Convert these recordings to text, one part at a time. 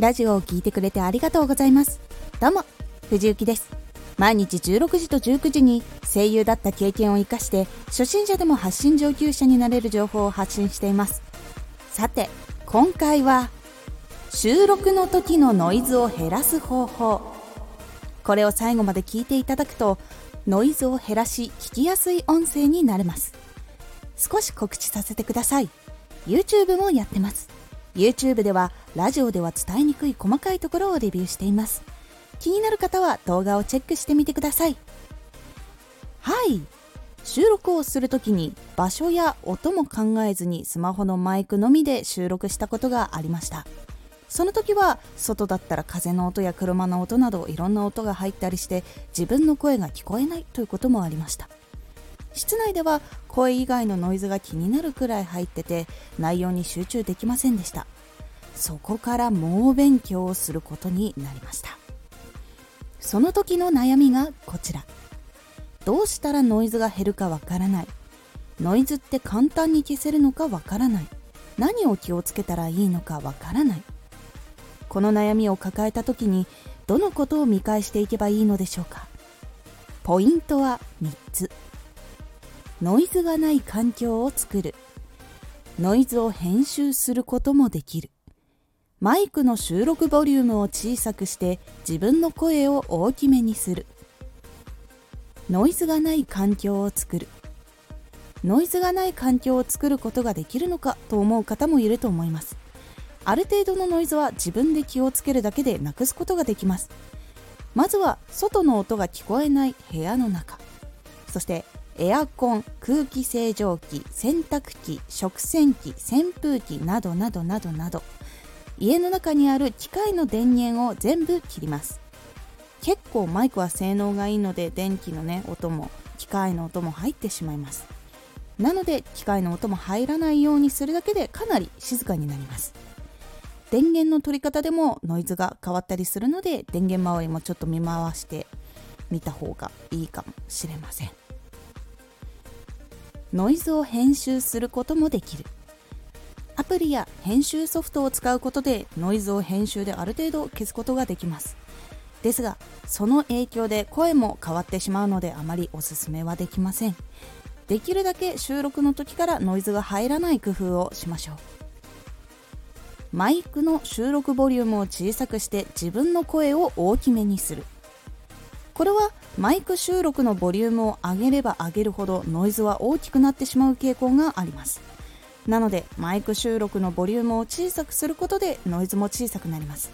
ラジオを聴いてくれてありがとうございます。どうも藤幸です。毎日16時と19時に声優だった経験を生かして初心者でも発信上級者になれる情報を発信しています。さて今回は収録の時のノイズを減らす方法。これを最後まで聞いていただくとノイズを減らし聞きやすい音声になれます。少し告知させてください。YouTube もやってます。YouTube ではラジオでは伝えにくい細かいところをレビューしています。気になる方は動画をチェックしてみてください。はい。収録をするときに場所や音も考えずにスマホのマイクのみで収録したことがありました。その時は外だったら風の音や車の音などいろんな音が入ったりして自分の声が聞こえないということもありました。室内では声以外のノイズが気になるくらい入ってて内容に集中できませんでした。そこから猛勉強をすることになりました。その時の悩みがこちら。どうしたらノイズが減るかわからない。ノイズって簡単に消せるのかわからない。何を気をつけたらいいのかわからない。この悩みを抱えた時にどのことを見返していけばいいのでしょうか。ポイントは3つ。ノイズがない環境を作る。ノイズを編集することもできる。マイクの収録ボリュームを小さくして自分の声を大きめにする。ノイズがない環境を作る。ノイズがない環境を作ることができるのかと思う方もいると思います。ある程度のノイズは自分で気をつけるだけでなくすことができます。まずは外の音が聞こえない部屋の中。そしてエアコン空気清浄機洗濯機食洗機扇風機などなどなどなど。家の中にある機械の電源を全部切ります。結構マイクは性能がいいので電気のね音も機械の音も入ってしまいます。なので機械の音も入らないようにするだけでかなり静かになります。電源の取り方でもノイズが変わったりするので電源周りもちょっと見回してみた方がいいかもしれません。ノイズを編集することもできる。アプリや編集ソフトを使うことでノイズを編集である程度消すことができます。ですがその影響で声も変わってしまうのであまりおすすめはできません。できるだけ収録の時からノイズが入らない工夫をしましょう。マイクの収録ボリュームを小さくして自分の声を大きめにする。これはマイク収録のボリュームを上げれば上げるほどノイズは大きくなってしまう傾向があります。なのでマイク収録のボリュームを小さくすることでノイズも小さくなります。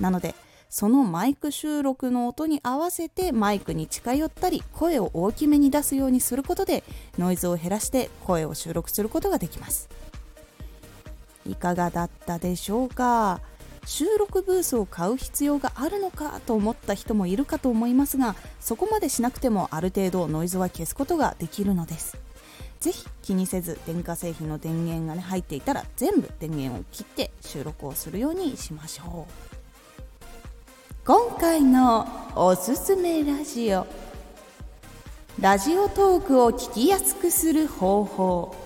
なのでそのマイク収録の音に合わせてマイクに近寄ったり声を大きめに出すようにすることでノイズを減らして声を収録することができます。いかがだったでしょうか？収録ブースを買う必要があるのかと思った人もいるかと思いますがそこまでしなくてもある程度ノイズは消すことができるのです。ぜひ気にせず電化製品の電源が、ね、入っていたら全部電源を切って収録をするようにしましょう。今回のおすすめラジオ。ラジオトークを聞きやすくする方法。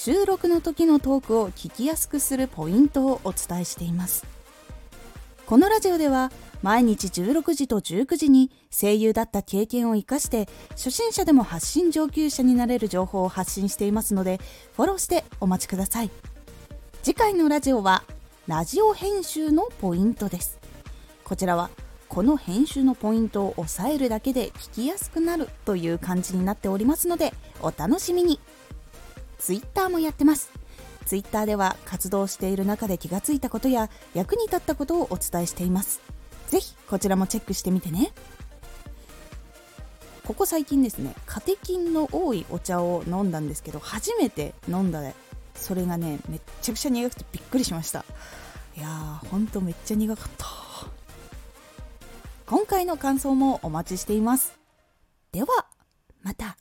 収録の時のトークを聞きやすくするポイントをお伝えしています。このラジオでは毎日16時と19時に声優だった経験を生かして初心者でも発信上級者になれる情報を発信していますのでフォローしてお待ちください。次回のラジオはラジオ編集のポイントです。こちらはこの編集のポイントを押さえるだけで聞きやすくなるという感じになっておりますのでお楽しみに。ツイッターもやってます。ツイッターでは活動している中で気がついたことや役に立ったことをお伝えしています。ぜひこちらもチェックしてみてね。ここ最近ですねカテキンの多いお茶を飲んだんですけど初めて飲んだでそれがねめっちゃくちゃ苦くてびっくりしました。いやーほんとめっちゃ苦かった。今回の感想もお待ちしています。ではまた。